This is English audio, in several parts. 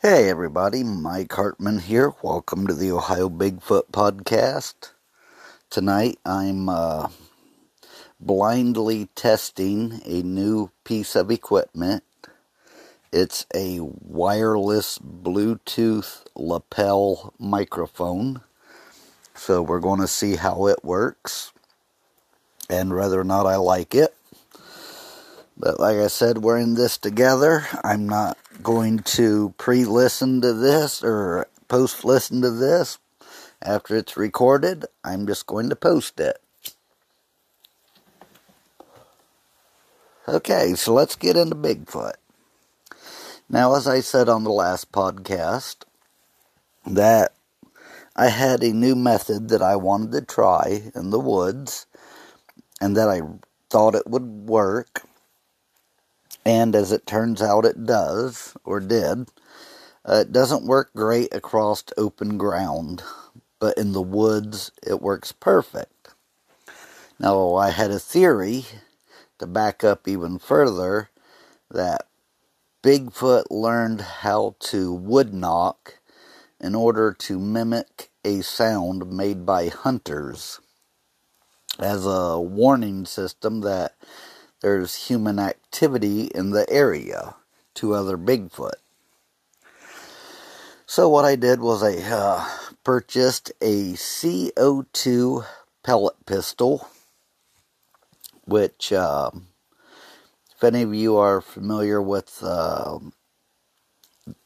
Hey everybody, Mike Hartman here. Welcome to the Ohio Bigfoot Podcast. Tonight I'm uh, blindly testing a new piece of equipment. It's a wireless Bluetooth lapel microphone. So we're going to see how it works and whether or not I like it. But like I said, we're in this together. I'm not going to pre listen to this or post listen to this. After it's recorded, I'm just going to post it. Okay, so let's get into Bigfoot. Now, as I said on the last podcast, that I had a new method that I wanted to try in the woods and that I thought it would work and as it turns out, it does, or did. Uh, it doesn't work great across open ground, but in the woods, it works perfect. Now, I had a theory to back up even further that Bigfoot learned how to wood knock in order to mimic a sound made by hunters as a warning system that there's human activity in the area to other Bigfoot. So what I did was I uh, purchased a CO2 pellet pistol, which, uh, if any of you are familiar with uh,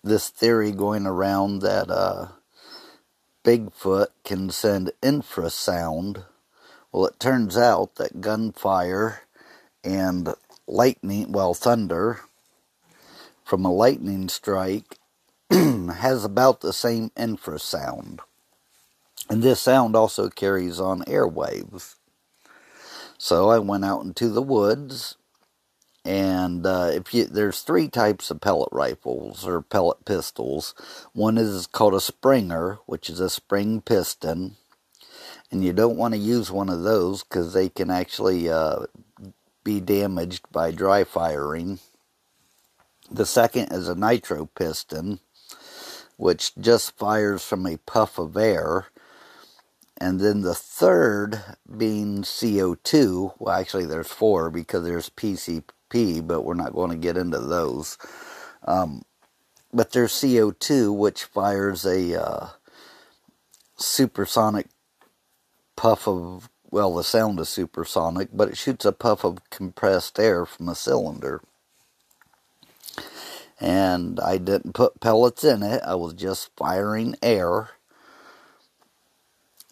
this theory going around that uh, Bigfoot can send infrasound, well, it turns out that gunfire and lightning, well, thunder from a lightning strike has about the same infrasound. And this sound also carries on airwaves. So I went out into the woods, and uh, if you, there's three types of pellet rifles or pellet pistols. One is called a Springer, which is a spring piston, and you don't want to use one of those because they can actually uh, be damaged by dry firing. The second is a nitro piston, which just fires from a puff of air. And then the third being CO2. Well, actually, there's four because there's PCP, but we're not going to get into those. Um, but there's CO2, which fires a uh, supersonic puff of well, the sound is supersonic, but it shoots a puff of compressed air from a cylinder. And I didn't put pellets in it, I was just firing air.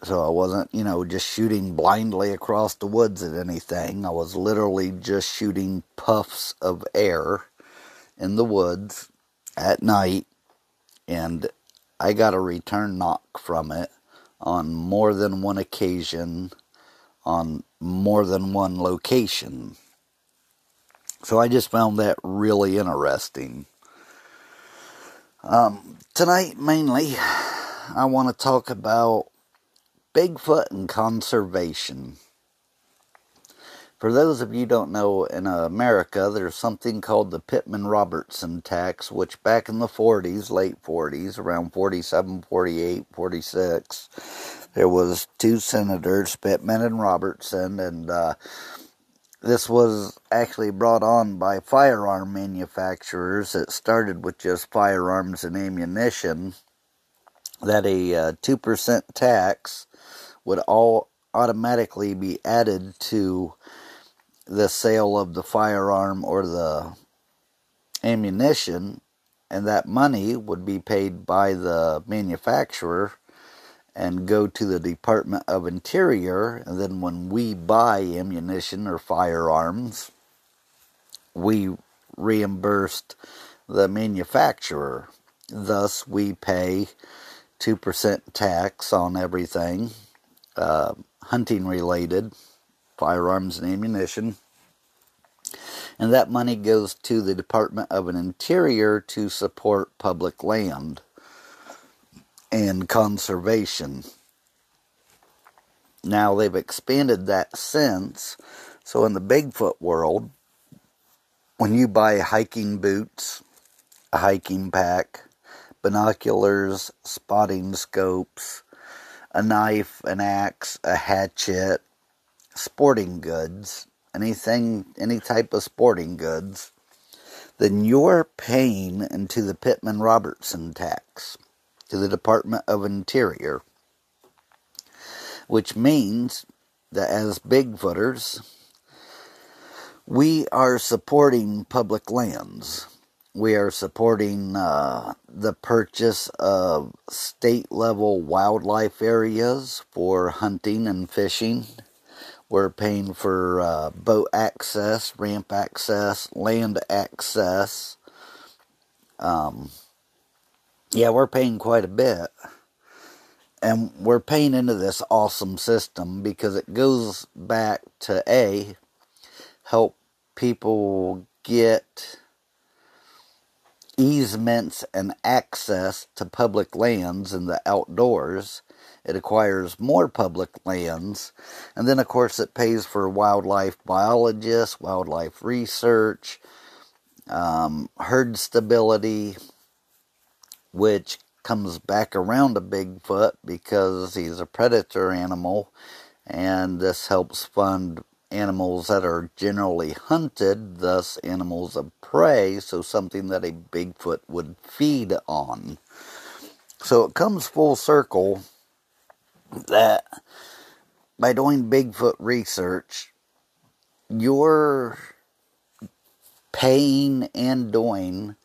So I wasn't, you know, just shooting blindly across the woods at anything. I was literally just shooting puffs of air in the woods at night. And I got a return knock from it on more than one occasion on more than one location. So I just found that really interesting. Um, tonight, mainly, I want to talk about Bigfoot and conservation. For those of you don't know, in America, there's something called the Pittman Robertson tax, which back in the 40s, late 40s, around 47, 48, 46, there was two senators, Pittman and Robertson, and uh, this was actually brought on by firearm manufacturers. It started with just firearms and ammunition. That a uh, two percent tax would all automatically be added to the sale of the firearm or the ammunition, and that money would be paid by the manufacturer and go to the Department of Interior. And then when we buy ammunition or firearms, we reimbursed the manufacturer. Thus, we pay 2% tax on everything uh, hunting related, firearms and ammunition. And that money goes to the Department of an Interior to support public land and conservation. Now they've expanded that since. So in the Bigfoot world, when you buy hiking boots, a hiking pack, binoculars, spotting scopes, a knife, an axe, a hatchet, sporting goods, anything, any type of sporting goods, then you're paying into the Pittman Robertson tax to the Department of Interior, which means that as Bigfooters, we are supporting public lands. We are supporting uh, the purchase of state level wildlife areas for hunting and fishing. We're paying for uh, boat access, ramp access, land access. Um, yeah, we're paying quite a bit. And we're paying into this awesome system because it goes back to A, help people get easements and access to public lands in the outdoors. It acquires more public lands. And then, of course, it pays for wildlife biologists, wildlife research, um, herd stability, which comes back around to Bigfoot because he's a predator animal. And this helps fund animals that are generally hunted, thus animals of prey, so something that a Bigfoot would feed on. So it comes full circle that by doing Bigfoot research, you're paying and doing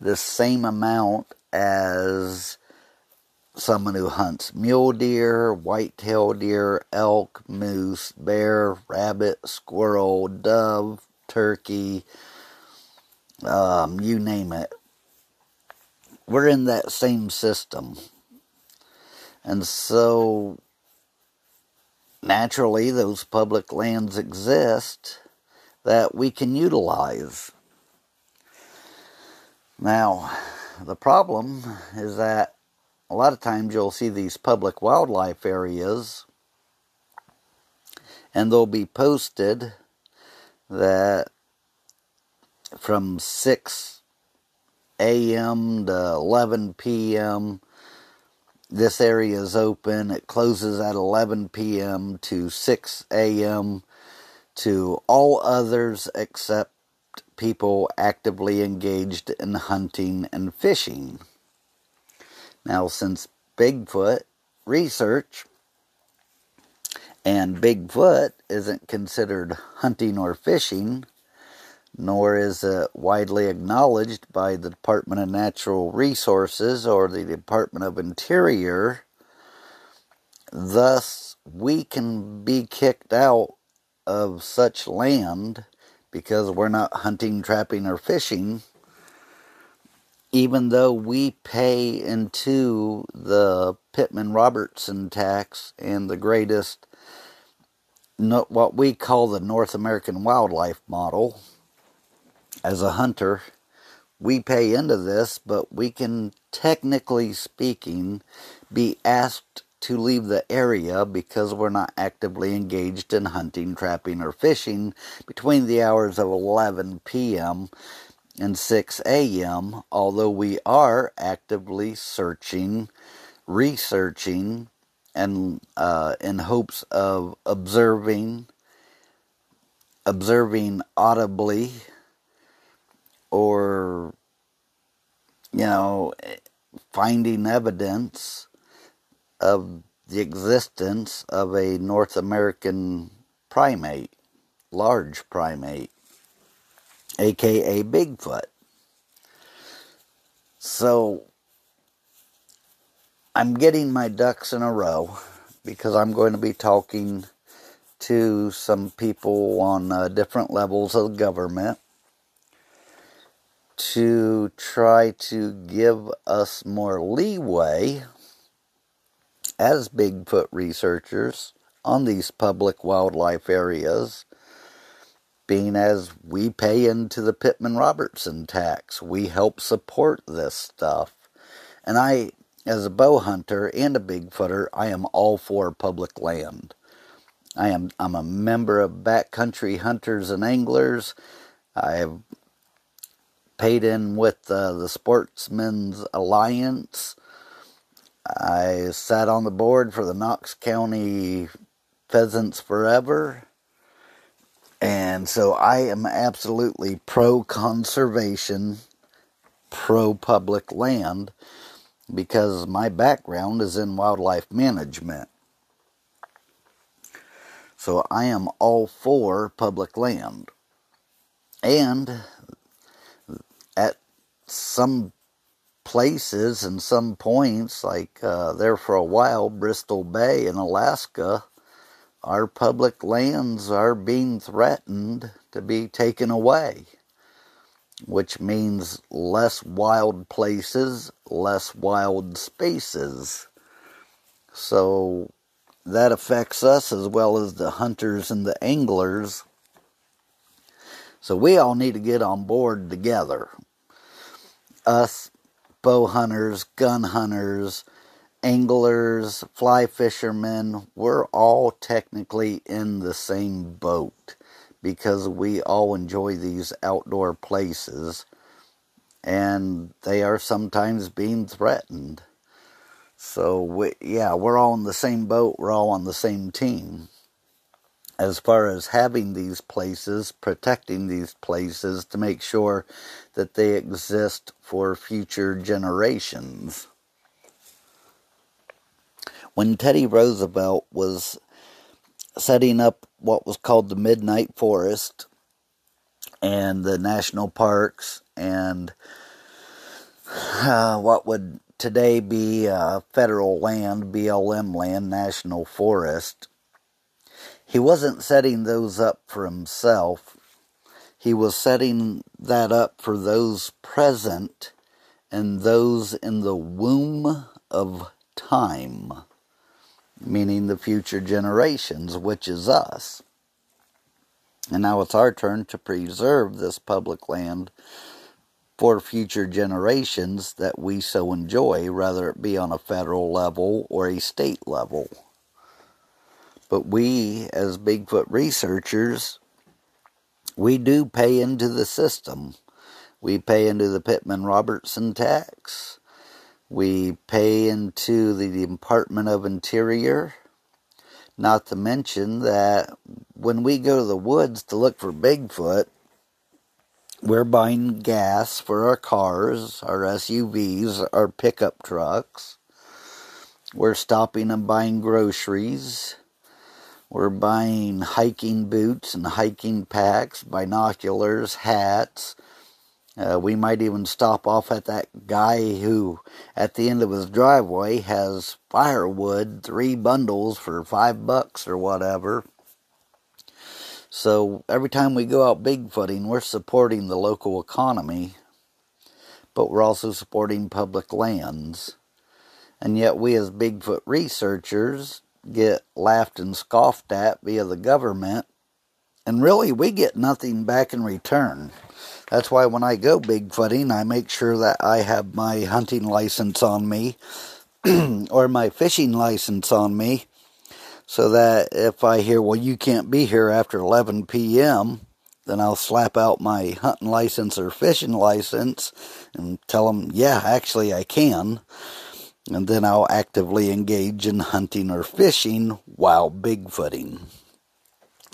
the same amount as someone who hunts mule deer, white-tailed deer, elk, moose, bear, rabbit, squirrel, dove, turkey, um, you name it. We're in that same system. And so, naturally, those public lands exist that we can utilize. Now, the problem is that a lot of times you'll see these public wildlife areas and they'll be posted that from 6 a.m. to 11 p.m. this area is open. It closes at 11 p.m. to 6 a.m. to all others except people actively engaged in hunting and fishing. Now, since Bigfoot research and Bigfoot isn't considered hunting or fishing, nor is it widely acknowledged by the Department of Natural Resources or the Department of Interior, thus, we can be kicked out of such land because we're not hunting, trapping, or fishing even though we pay into the Pittman Robertson tax and the greatest, what we call the North American wildlife model, as a hunter, we pay into this, but we can, technically speaking, be asked to leave the area because we're not actively engaged in hunting, trapping, or fishing between the hours of 11 p.m and 6 a.m., although we are actively searching, researching, and uh, in hopes of observing, observing audibly, or you know, finding evidence of the existence of a North American primate, large primate aka Bigfoot. So I'm getting my ducks in a row because I'm going to be talking to some people on uh, different levels of government to try to give us more leeway as Bigfoot researchers on these public wildlife areas being as we pay into the Pittman Robertson tax. We help support this stuff. And I, as a bow hunter and a bigfooter, I am all for public land. I am I'm a member of Backcountry Hunters and Anglers. I have paid in with uh, the Sportsmen's Alliance. I sat on the board for the Knox County Pheasants Forever. And so I am absolutely pro conservation, pro public land, because my background is in wildlife management. So I am all for public land. And at some places and some points, like uh, there for a while, Bristol Bay in Alaska, our public lands are being threatened to be taken away, which means less wild places, less wild spaces. So that affects us as well as the hunters and the anglers. So we all need to get on board together. Us bow hunters, gun hunters, anglers, fly fishermen, we're all technically in the same boat because we all enjoy these outdoor places and they are sometimes being threatened. So, we, yeah, we're all in the same boat, we're all on the same team. As far as having these places, protecting these places to make sure that they exist for future generations when Teddy Roosevelt was setting up what was called the Midnight Forest and the national parks and uh, what would today be uh, federal land, BLM land, national forest. He wasn't setting those up for himself. He was setting that up for those present and those in the womb of time meaning the future generations, which is us. And now it's our turn to preserve this public land for future generations that we so enjoy, whether it be on a federal level or a state level. But we, as Bigfoot researchers, we do pay into the system. We pay into the Pittman Robertson tax. We pay into the Department of Interior. Not to mention that when we go to the woods to look for Bigfoot, we're buying gas for our cars, our SUVs, our pickup trucks. We're stopping and buying groceries. We're buying hiking boots and hiking packs, binoculars, hats, uh, we might even stop off at that guy who, at the end of his driveway, has firewood, three bundles for five bucks or whatever. So every time we go out bigfooting, we're supporting the local economy, but we're also supporting public lands. And yet, we as Bigfoot researchers get laughed and scoffed at via the government, and really, we get nothing back in return. That's why when I go bigfooting, I make sure that I have my hunting license on me or my fishing license on me so that if I hear, well, you can't be here after 11 p.m., then I'll slap out my hunting license or fishing license and tell them, yeah, actually I can. And then I'll actively engage in hunting or fishing while bigfooting.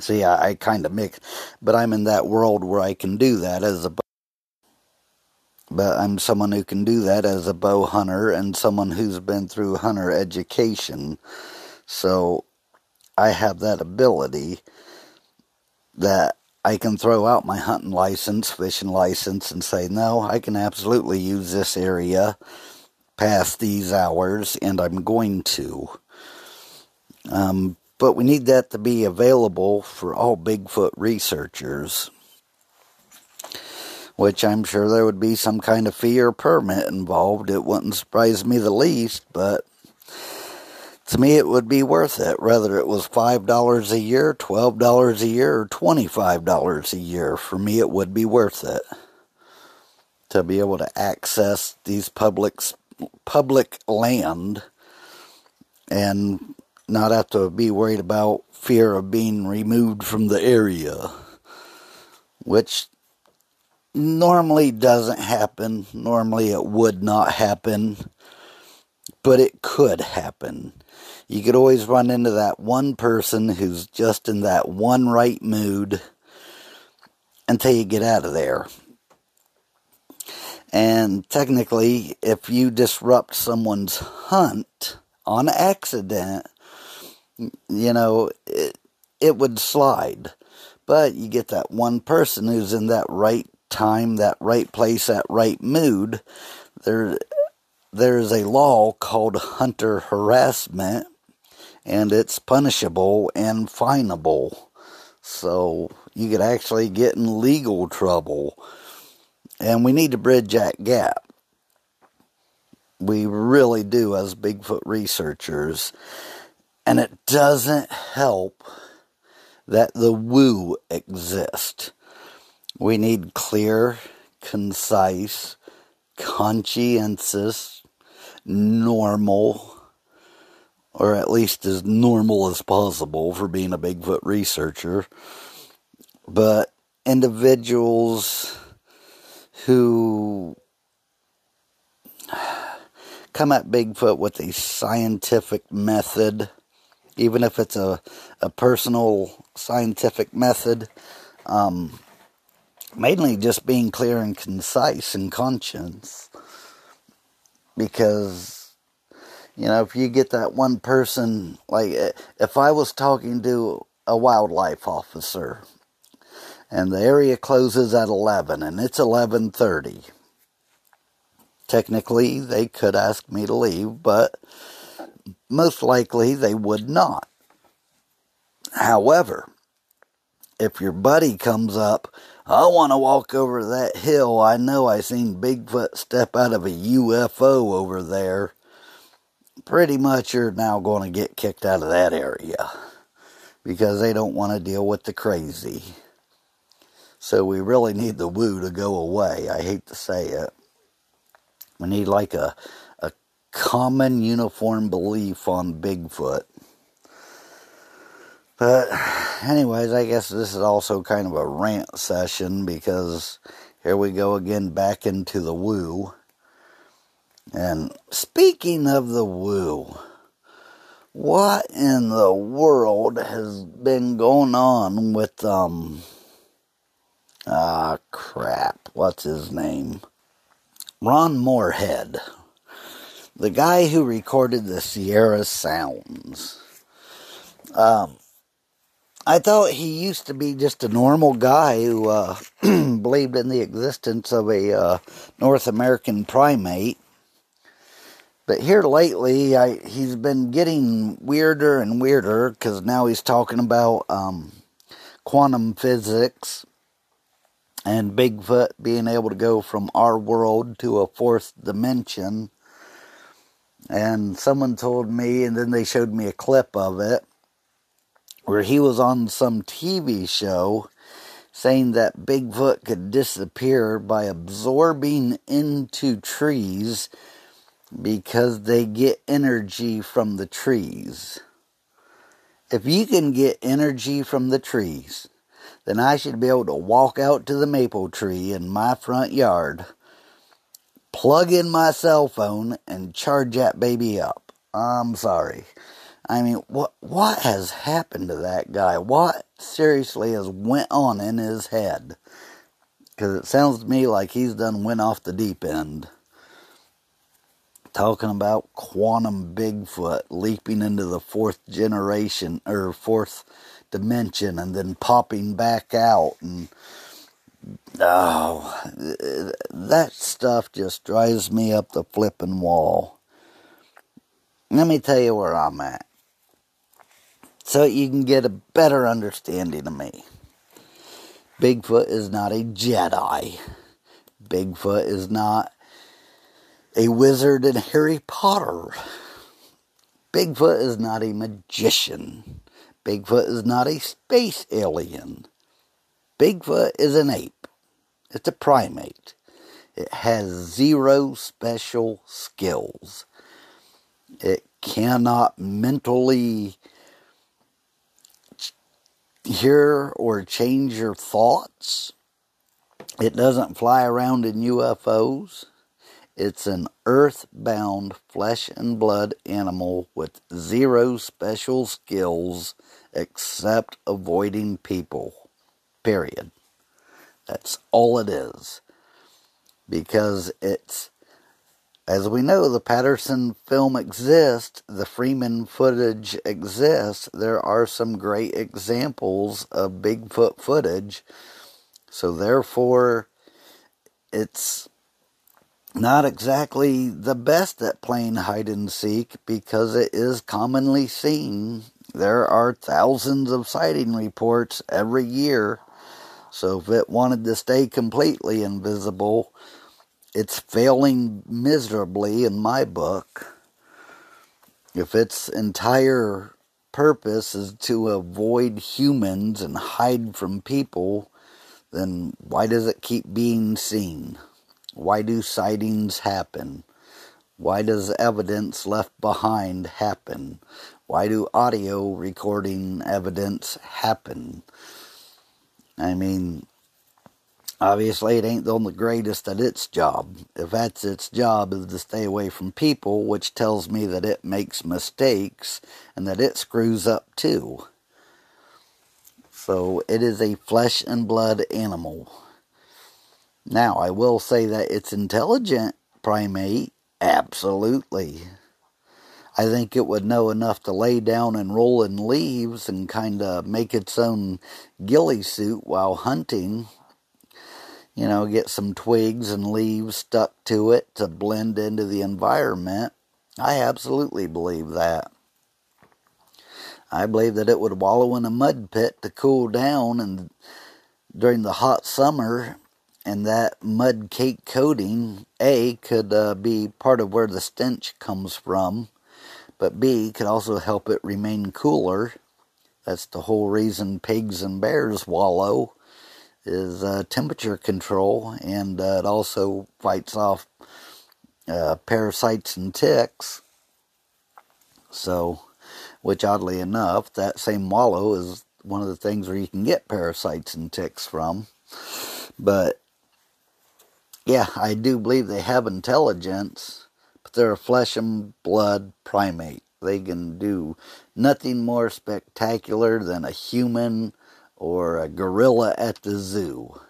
See, I, I kind of mix, but I'm in that world where I can do that as a. But I'm someone who can do that as a bow hunter and someone who's been through hunter education. So I have that ability that I can throw out my hunting license, fishing license, and say, no, I can absolutely use this area past these hours, and I'm going to. Um, but we need that to be available for all Bigfoot researchers, which I'm sure there would be some kind of fee or permit involved. It wouldn't surprise me the least, but to me it would be worth it, whether it was $5 a year, $12 a year, or $25 a year. For me, it would be worth it to be able to access these public public land and not have to be worried about fear of being removed from the area. Which, normally doesn't happen. Normally it would not happen, but it could happen. You could always run into that one person who's just in that one right mood until you get out of there. And technically, if you disrupt someone's hunt on accident, you know, it, it would slide. But you get that one person who's in that right time, that right place, that right mood. There, there's a law called hunter harassment, and it's punishable and finable. So you could actually get in legal trouble. And we need to bridge that gap. We really do as Bigfoot researchers. And it doesn't help that the woo exists. We need clear, concise, conscientious, normal, or at least as normal as possible for being a Bigfoot researcher but individuals who come at Bigfoot with a scientific method, even if it's a, a personal scientific method, um, mainly just being clear and concise and conscious. Because, you know, if you get that one person, like if I was talking to a wildlife officer and the area closes at 11 and it's 11:30. Technically, they could ask me to leave, but most likely they would not. However, if your buddy comes up, I want to walk over that hill. I know I seen Bigfoot step out of a UFO over there. Pretty much you're now going to get kicked out of that area because they don't want to deal with the crazy. So we really need the woo to go away. I hate to say it. We need like a, a common uniform belief on Bigfoot. But, anyways, I guess this is also kind of a rant session because here we go again back into the woo. And speaking of the woo, what in the world has been going on with um Ah, crap. What's his name? Ron Morehead. The guy who recorded the Sierra Sounds. Um, I thought he used to be just a normal guy who uh, believed in the existence of a uh, North American primate. But here lately, I, he's been getting weirder and weirder because now he's talking about um, quantum physics and Bigfoot being able to go from our world to a fourth dimension. And someone told me, and then they showed me a clip of it, where he was on some TV show saying that Bigfoot could disappear by absorbing into trees because they get energy from the trees. If you can get energy from the trees, then I should be able to walk out to the maple tree in my front yard, plug in my cell phone, and charge that baby up. I'm sorry. I mean, what what has happened to that guy? What seriously has went on in his head? Because it sounds to me like he's done went off the deep end. Talking about quantum Bigfoot leaping into the fourth generation or fourth dimension and then popping back out and oh that stuff just drives me up the flipping wall. Let me tell you where i'm at so you can get a better understanding of me. Bigfoot is not a jedi. Bigfoot is not a wizard in harry potter. Bigfoot is not a magician Bigfoot is not a space alien. Bigfoot is an ape. It's a primate. It has zero special skills. It cannot mentally hear or change your thoughts. It doesn't fly around in UFOs. It's an earthbound flesh and blood animal with zero special skills except avoiding people. Period. That's all it is. Because it's, as we know, the Patterson film exists, the Freeman footage exists. There are some great examples of Bigfoot footage. So, therefore, it's not exactly the best at playing hide and seek because it is commonly seen. There are thousands of sighting reports every year. So if it wanted to stay completely invisible, it's failing miserably in my book. If its entire purpose is to avoid humans and hide from people, then why does it keep being seen? Why do sightings happen? Why does evidence left behind happen? Why do audio recording evidence happen? I mean, obviously it ain't the greatest at its job. If that's its job is to stay away from people, which tells me that it makes mistakes and that it screws up too. So it is a flesh and blood animal. Now, I will say that it's intelligent primate, absolutely. I think it would know enough to lay down and roll in leaves and kind of make its own ghillie suit while hunting. You know, get some twigs and leaves stuck to it to blend into the environment. I absolutely believe that. I believe that it would wallow in a mud pit to cool down and during the hot summer and that mud cake coating, A, could uh, be part of where the stench comes from, but B, could also help it remain cooler. That's the whole reason pigs and bears wallow, is uh, temperature control, and uh, it also fights off uh, parasites and ticks. So, which oddly enough, that same wallow is one of the things where you can get parasites and ticks from. But yeah, I do believe they have intelligence, but they're a flesh and blood primate. They can do nothing more spectacular than a human or a gorilla at the zoo.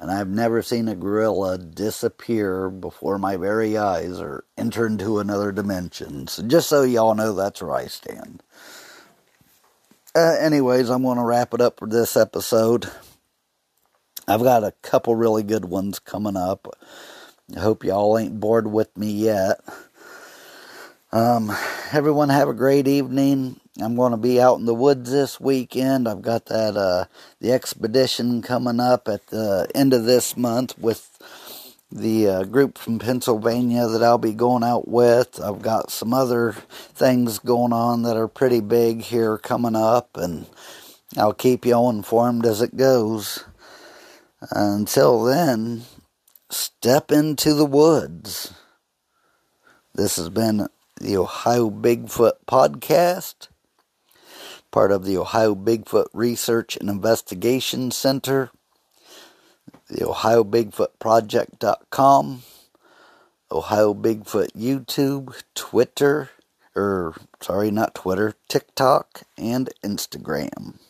And I've never seen a gorilla disappear before my very eyes or enter into another dimension. So just so y'all know, that's where I stand. Uh, anyways, I'm going to wrap it up for this episode. I've got a couple really good ones coming up. I hope y'all ain't bored with me yet. Um, everyone have a great evening. I'm going to be out in the woods this weekend. I've got that uh, the expedition coming up at the end of this month with the uh, group from Pennsylvania that I'll be going out with. I've got some other things going on that are pretty big here coming up, and I'll keep you all informed as it goes. Until then, step into the woods. This has been the Ohio Bigfoot Podcast, part of the Ohio Bigfoot Research and Investigation Center, the Ohio Bigfoot Project.com, Ohio Bigfoot YouTube, Twitter, or sorry, not Twitter, TikTok, and Instagram.